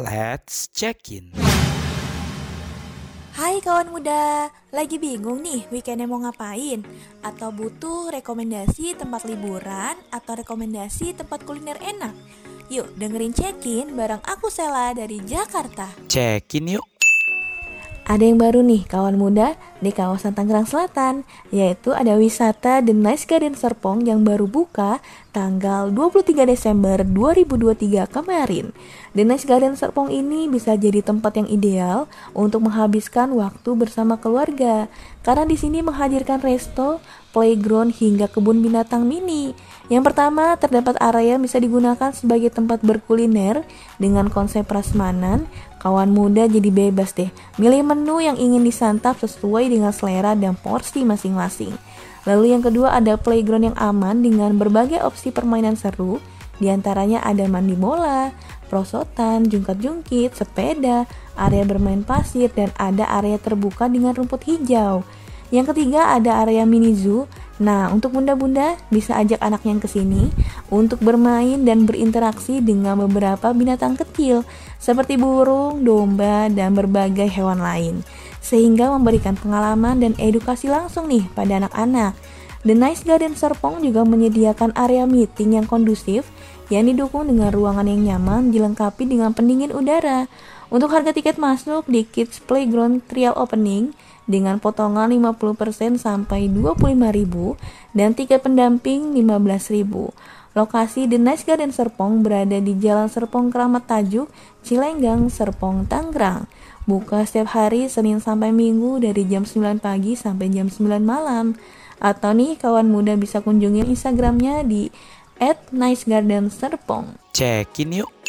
Let's check in. Hai kawan muda, lagi bingung nih weekendnya mau ngapain? Atau butuh rekomendasi tempat liburan atau rekomendasi tempat kuliner enak? Yuk dengerin check-in bareng aku Sela dari Jakarta. Check in yuk. Ada yang baru nih kawan muda di kawasan Tangerang Selatan, yaitu ada wisata The Nice Garden Serpong yang baru buka tanggal 23 Desember 2023 kemarin. The Nice Garden Serpong ini bisa jadi tempat yang ideal untuk menghabiskan waktu bersama keluarga, karena di sini menghadirkan resto, playground hingga kebun binatang mini. Yang pertama, terdapat area yang bisa digunakan sebagai tempat berkuliner dengan konsep prasmanan, Kawan muda jadi bebas deh, milih menu yang ingin disantap sesuai dengan selera dan porsi masing-masing. Lalu yang kedua ada playground yang aman dengan berbagai opsi permainan seru, di antaranya ada mandi bola, prosotan, jungkat-jungkit, sepeda, area bermain pasir, dan ada area terbuka dengan rumput hijau. Yang ketiga ada area mini zoo. Nah, untuk bunda-bunda bisa ajak anaknya ke sini untuk bermain dan berinteraksi dengan beberapa binatang kecil seperti burung, domba, dan berbagai hewan lain. Sehingga memberikan pengalaman dan edukasi langsung nih pada anak-anak. The Nice Garden Serpong juga menyediakan area meeting yang kondusif yang didukung dengan ruangan yang nyaman dilengkapi dengan pendingin udara. Untuk harga tiket masuk di Kids Playground Trial Opening dengan potongan 50% sampai 25.000 dan tiket pendamping 15.000. Lokasi The Nice Garden Serpong berada di Jalan Serpong Keramat Tajuk, Cilenggang, Serpong, Tangerang. Buka setiap hari Senin sampai Minggu dari jam 9 pagi sampai jam 9 malam. Atau nih kawan muda bisa kunjungi Instagramnya di @nicegardenserpong. Check in yuk.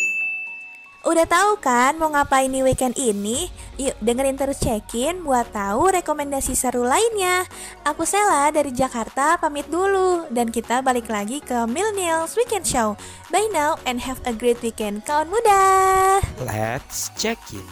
Udah tahu kan mau ngapain nih weekend ini? Yuk dengerin terus check-in buat tahu rekomendasi seru lainnya. Aku Sela dari Jakarta pamit dulu dan kita balik lagi ke Millennials Weekend Show. Bye now and have a great weekend kawan muda. Let's check in.